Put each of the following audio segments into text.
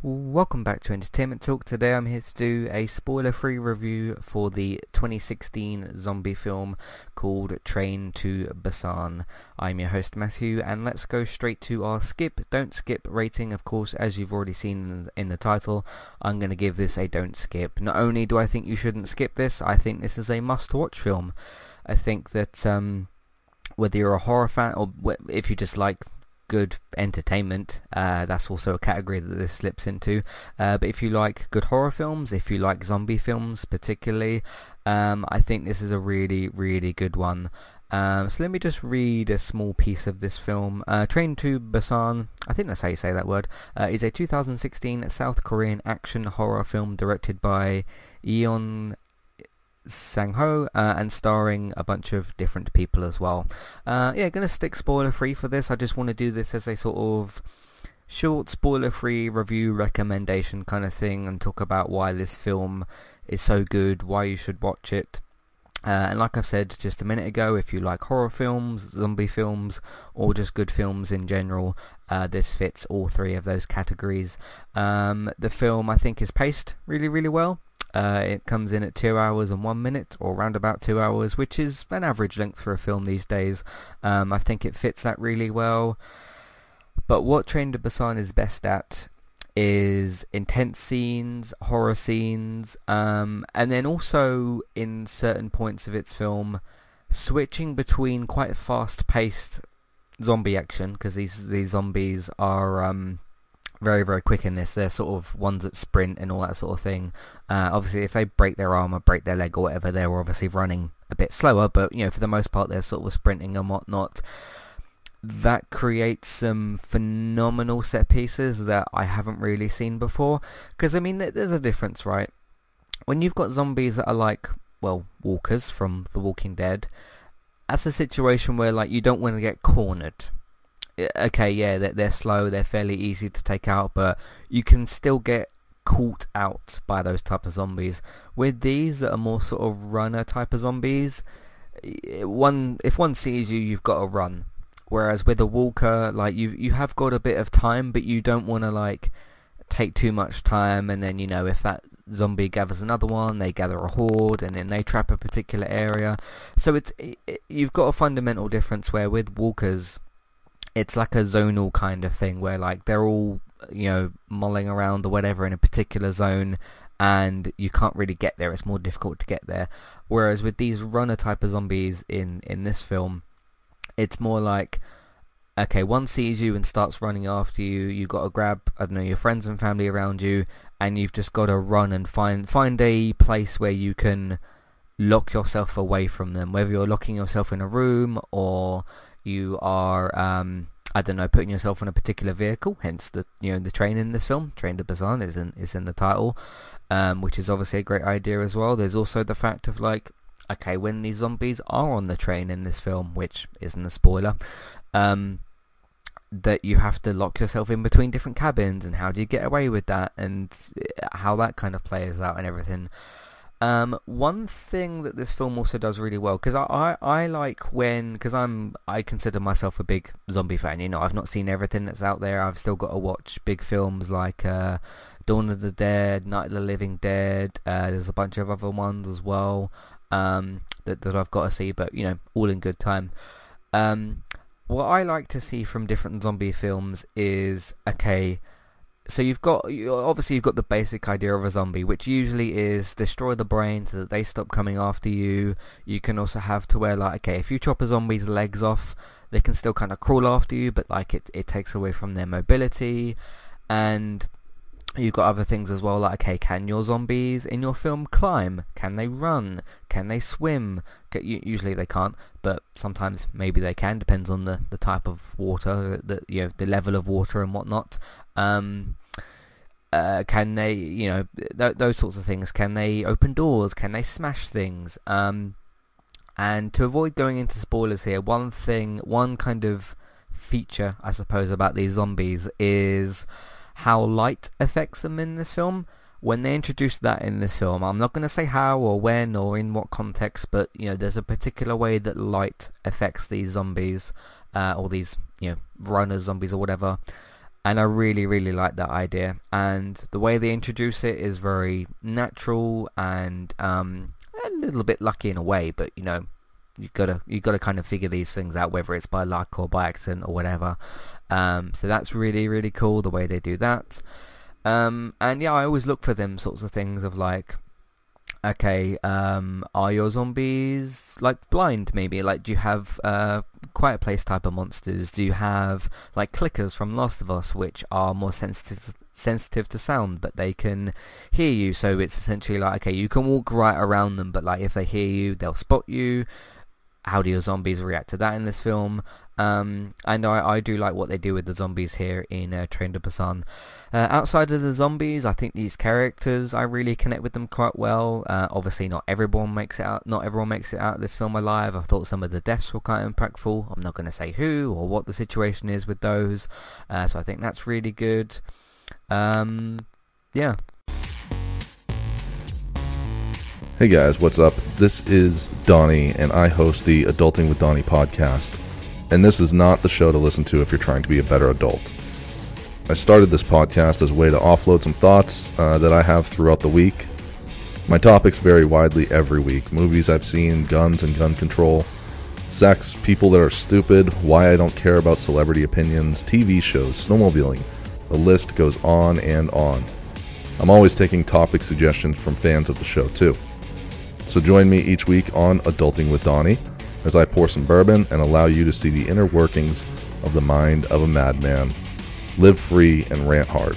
Welcome back to Entertainment Talk. Today I'm here to do a spoiler-free review for the 2016 zombie film called Train to Busan. I'm your host Matthew and let's go straight to our skip, don't skip rating. Of course, as you've already seen in the title, I'm going to give this a don't skip. Not only do I think you shouldn't skip this, I think this is a must-watch film. I think that um, whether you're a horror fan or if you just like good entertainment. Uh, that's also a category that this slips into. Uh, but if you like good horror films, if you like zombie films particularly, um, I think this is a really, really good one. Um, so let me just read a small piece of this film. Uh, Train to Busan, I think that's how you say that word, uh, is a 2016 South Korean action horror film directed by Yeon Sang-ho uh, and starring a bunch of different people as well. Uh, yeah, going to stick spoiler free for this. I just want to do this as a sort of short spoiler free review recommendation kind of thing and talk about why this film is so good, why you should watch it. Uh, and like I've said just a minute ago, if you like horror films, zombie films, or just good films in general, uh, this fits all three of those categories. Um, the film, I think, is paced really, really well. Uh, it comes in at 2 hours and 1 minute, or around about 2 hours, which is an average length for a film these days. Um, I think it fits that really well. But what Train to Busan is best at is intense scenes, horror scenes, um, and then also in certain points of its film, switching between quite fast-paced zombie action, because these, these zombies are... Um, very very quick in this. They're sort of ones that sprint and all that sort of thing. Uh, obviously, if they break their arm or break their leg or whatever, they're obviously running a bit slower. But you know, for the most part, they're sort of sprinting and whatnot. That creates some phenomenal set pieces that I haven't really seen before. Because I mean, there's a difference, right? When you've got zombies that are like, well, walkers from The Walking Dead, that's a situation where like you don't want to get cornered okay, yeah, they're, they're slow, they're fairly easy to take out, but you can still get caught out by those type of zombies. With these that are more sort of runner type of zombies, eh, one if one sees you, you've got to run. Whereas with a walker, like you you have got a bit of time, but you don't want to like take too much time. And then you know if that zombie gathers another one, they gather a horde, and then they trap a particular area. So it's it, you've got a fundamental difference where with walkers it's like a zonal kind of thing where like they're all you know mulling around or whatever in a particular zone and you can't really get there. It's more difficult to get there. Whereas with these runner type of zombies in in this film it's more like okay one sees you and starts running after you. You've got to grab i don't know your friends and family around you and you've just got to run and find find a place where you can lock yourself away from them whether you're locking yourself in a room or you are um, I don't know putting yourself on a particular vehicle hence the you know the train in this film. Train to Busan is in is in the title um, which is obviously a great idea as well. There's also the fact of like okay when these zombies are on the train in this film which isn't a spoiler um, that you have to lock yourself in between different cabins and how do you get away with that and how that kind of plays out and everything um, one thing that this film also does really well, because I, I, I like when, because I'm, I consider myself a big zombie fan, you know, I've not seen everything that's out there, I've still got to watch big films like, uh, Dawn of the Dead, Night of the Living Dead, uh, there's a bunch of other ones as well, um, that, that I've got to see, but, you know, all in good time. Um, what I like to see from different zombie films is, okay, so you've got obviously you've got the basic idea of a zombie, which usually is destroy the brain so that they stop coming after you. You can also have to where like okay, if you chop a zombie's legs off, they can still kind of crawl after you, but like it it takes away from their mobility, and You've got other things as well, like okay, can your zombies in your film climb? Can they run? Can they swim? Usually they can't, but sometimes maybe they can. Depends on the, the type of water, the you know the level of water and whatnot. Um, uh, can they, you know, th- those sorts of things? Can they open doors? Can they smash things? Um, and to avoid going into spoilers here, one thing, one kind of feature, I suppose, about these zombies is how light affects them in this film. When they introduce that in this film, I'm not going to say how or when or in what context, but you know, there's a particular way that light affects these zombies, uh, or these you know runner zombies or whatever. And I really really like that idea. And the way they introduce it is very natural and um, a little bit lucky in a way but you know you gotta you gotta kind of figure these things out whether it's by luck or by accident or whatever. Um, so that's really really cool the way they do that. Um, and yeah I always look for them sorts of things of like okay, um, are your zombies like blind maybe? Like do you have uh, quiet place type of monsters? Do you have like clickers from Last of Us which are more sensitive sensitive to sound but they can hear you so it's essentially like okay you can walk right around them but like if they hear you they'll spot you how do your zombies react to that in this film um, and I, I do like what they do with the zombies here in uh, Train to Busan. Uh, outside of the zombies, I think these characters, I really connect with them quite well. Uh, obviously, not everyone makes it out. Not everyone makes it out of this film alive. I thought some of the deaths were quite impactful. I'm not going to say who or what the situation is with those. Uh, so I think that's really good. Um, yeah. Hey guys, what's up? This is Donnie, and I host the Adulting with Donnie podcast and this is not the show to listen to if you're trying to be a better adult. I started this podcast as a way to offload some thoughts uh, that I have throughout the week. My topics vary widely every week movies I've seen, guns and gun control, sex, people that are stupid, why I don't care about celebrity opinions, TV shows, snowmobiling. The list goes on and on. I'm always taking topic suggestions from fans of the show, too. So join me each week on Adulting with Donnie as I pour some bourbon and allow you to see the inner workings of the mind of a madman. Live free and rant hard.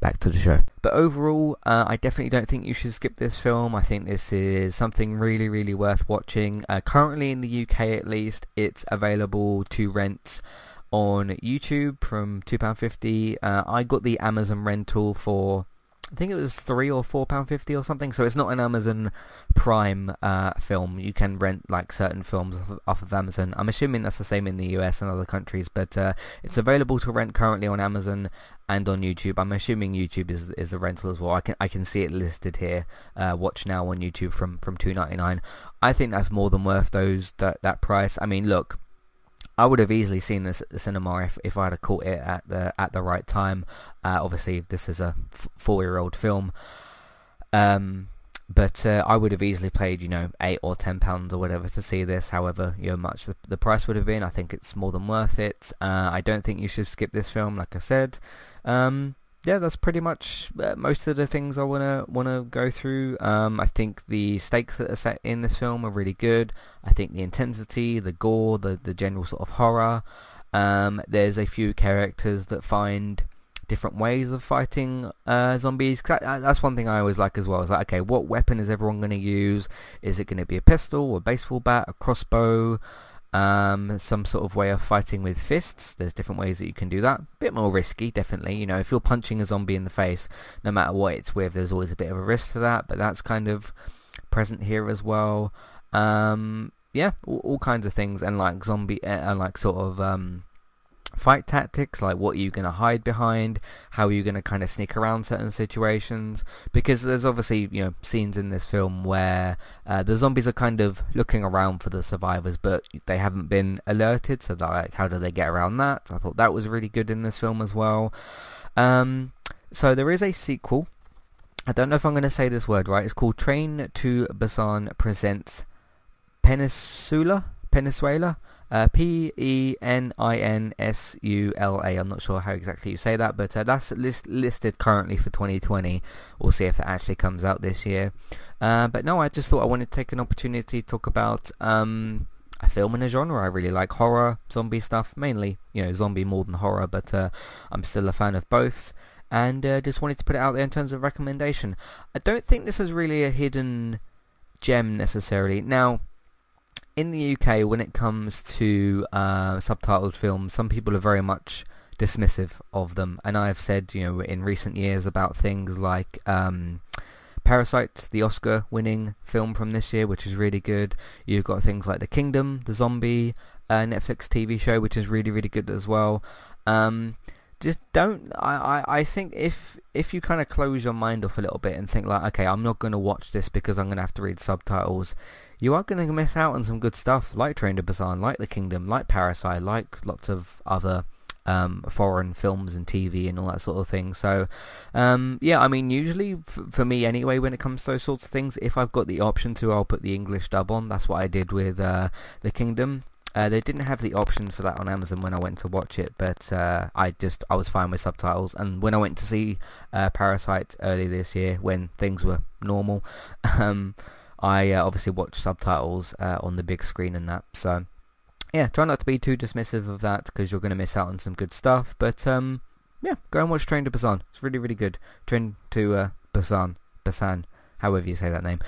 Back to the show. But overall, uh, I definitely don't think you should skip this film. I think this is something really, really worth watching. Uh, currently in the UK at least, it's available to rent on YouTube from £2.50. Uh, I got the Amazon rental for I think it was three or four pound fifty or something. So it's not an Amazon Prime uh, film. You can rent like certain films off of, off of, Amazon. I'm assuming that's the same in the US and other countries, but uh, it's available to rent currently on Amazon and on YouTube. I'm assuming YouTube is is a rental as well. I can I can see it listed here. Uh, watch now on YouTube from from two ninety nine. I think that's more than worth those that that price. I mean, look I would have easily seen this at the cinema if, if I had caught it at the at the right time. Uh, obviously, this is a four-year-old film, um, but uh, I would have easily paid, you know, eight or ten pounds or whatever to see this. However, you know, much the, the price would have been. I think it's more than worth it. Uh, I don't think you should skip this film, like I said. Um, yeah, that's pretty much uh, most of the things I wanna wanna go through. Um, I think the stakes that are set in this film are really good. I think the intensity, the gore, the the general sort of horror. Um, there's a few characters that find different ways of fighting uh, zombies. That, that's one thing I always like as well. It's like, okay, what weapon is everyone going to use? Is it going to be a pistol, a baseball bat, a crossbow? Um, some sort of way of fighting with fists. There's different ways that you can do that. Bit more risky, definitely. You know, if you're punching a zombie in the face, no matter what it's with, there's always a bit of a risk to that. But that's kind of present here as well. Um, yeah, all, all, kinds of things, and like zombie, uh, and like sort of um, fight tactics, like what are you going to hide behind, how are you going to kind of sneak around certain situations, because there's obviously, you know, scenes in this film where uh, the zombies are kind of looking around for the survivors, but they haven't been alerted, so like, how do they get around that? I thought that was really good in this film as well. Um, so there is a sequel. I don't know if I'm going to say this word right. It's called Train to Busan Presents Peninsula. Peninsula. Uh, P-E-N-I-N-S-U-L-A. I'm not sure how exactly you say that, but uh, that's list- listed currently for 2020. We'll see if that actually comes out this year. Uh, but no, I just thought I wanted to take an opportunity to talk about um, a film in a genre I really like. Horror, zombie stuff, mainly, you know, zombie more than horror, but uh, I'm still a fan of both. And uh, just wanted to put it out there in terms of recommendation. I don't think this is really a hidden gem necessarily. Now, in the UK, when it comes to uh, subtitled films, some people are very much dismissive of them, and I have said, you know, in recent years about things like um, Parasite, the Oscar-winning film from this year, which is really good. You've got things like The Kingdom, the zombie uh, Netflix TV show, which is really, really good as well. Um, just don't. I, I, I think if if you kind of close your mind off a little bit and think like, okay, I'm not going to watch this because I'm going to have to read subtitles you are going to miss out on some good stuff like Train to Busan, like The Kingdom, like Parasite, like lots of other um, foreign films and TV and all that sort of thing. So, um, yeah, I mean, usually f- for me anyway, when it comes to those sorts of things, if I've got the option to, I'll put the English dub on. That's what I did with uh, The Kingdom. Uh, they didn't have the option for that on Amazon when I went to watch it, but uh, I just I was fine with subtitles. And when I went to see uh, Parasite early this year, when things were normal, um, I uh, obviously watch subtitles uh, on the big screen and that. So yeah, try not to be too dismissive of that because you're going to miss out on some good stuff. But um, yeah, go and watch Train to Busan. It's really really good. Train to uh, Busan, Busan however you say that name.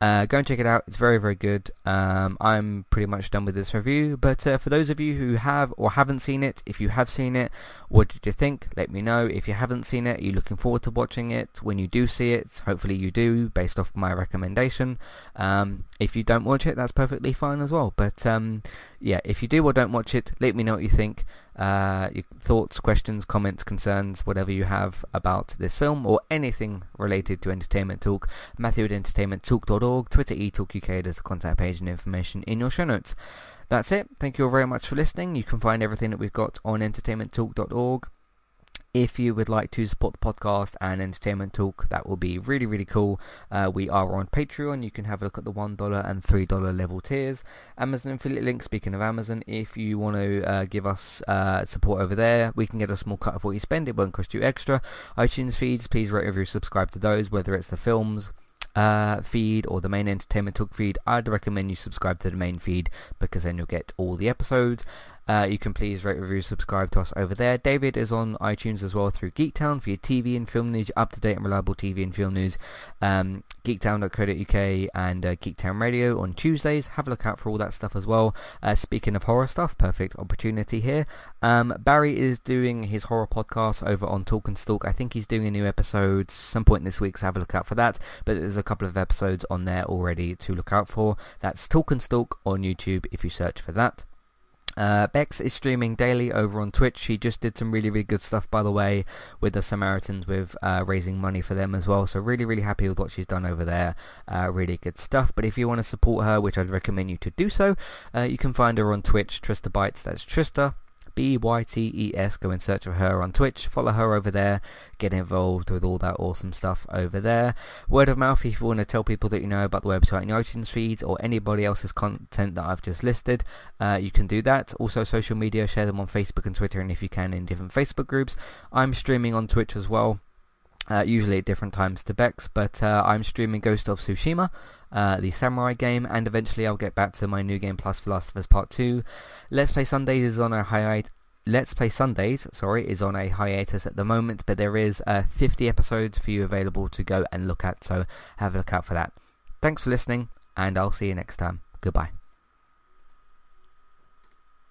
Uh, go and check it out. It's very, very good. Um, I'm pretty much done with this review. But uh, for those of you who have or haven't seen it, if you have seen it, what did you think? Let me know. If you haven't seen it, are you looking forward to watching it? When you do see it, hopefully you do, based off my recommendation. Um, if you don't watch it, that's perfectly fine as well. But um, yeah, if you do or don't watch it, let me know what you think. Uh, your thoughts, questions, comments, concerns, whatever you have about this film or anything related to Entertainment Talk. Matthew at entertainmenttalk.org, Twitter eTalkUK, there's a contact page and information in your show notes. That's it. Thank you all very much for listening. You can find everything that we've got on entertainmenttalk.org. If you would like to support the podcast and Entertainment Talk, that will be really, really cool. Uh, we are on Patreon. You can have a look at the $1 and $3 level tiers. Amazon affiliate link, speaking of Amazon, if you want to uh, give us uh, support over there, we can get a small cut of what you spend. It won't cost you extra. iTunes feeds, please rate, review, subscribe to those, whether it's the films, uh, feed or the main entertainment talk feed, I'd recommend you subscribe to the main feed because then you'll get all the episodes. Uh, you can please rate, review, subscribe to us over there. David is on iTunes as well through Geektown for your TV and film news, up-to-date and reliable TV and film news. Um, geektown.co.uk and uh, Geektown Radio on Tuesdays. Have a look out for all that stuff as well. Uh, speaking of horror stuff, perfect opportunity here. Um, Barry is doing his horror podcast over on Talk and Stalk. I think he's doing a new episode some point this week, so have a look out for that. But there's a couple of episodes on there already to look out for. That's Talk and Stalk on YouTube if you search for that. Uh, Bex is streaming daily over on Twitch. She just did some really, really good stuff, by the way, with the Samaritans, with uh, raising money for them as well. So really, really happy with what she's done over there. Uh, really good stuff. But if you want to support her, which I'd recommend you to do so, uh, you can find her on Twitch, Trista Bytes. That's Trista B-Y-T-E-S. Go and search for her on Twitch. Follow her over there. Get involved with all that awesome stuff over there. Word of mouth if you want to tell people that you know about the website and the iTunes feeds or anybody else's content that I've just listed, uh, you can do that. Also social media, share them on Facebook and Twitter and if you can in different Facebook groups. I'm streaming on Twitch as well. Uh, usually at different times to Bex, but uh, I'm streaming Ghost of Tsushima, uh, the samurai game, and eventually I'll get back to my new game plus Last of Us Part 2. Let's Play Sundays is on a hiatus Let's Play Sundays, sorry, is on a hiatus at the moment, but there is uh, 50 episodes for you available to go and look at, so have a look out for that. Thanks for listening, and I'll see you next time. Goodbye.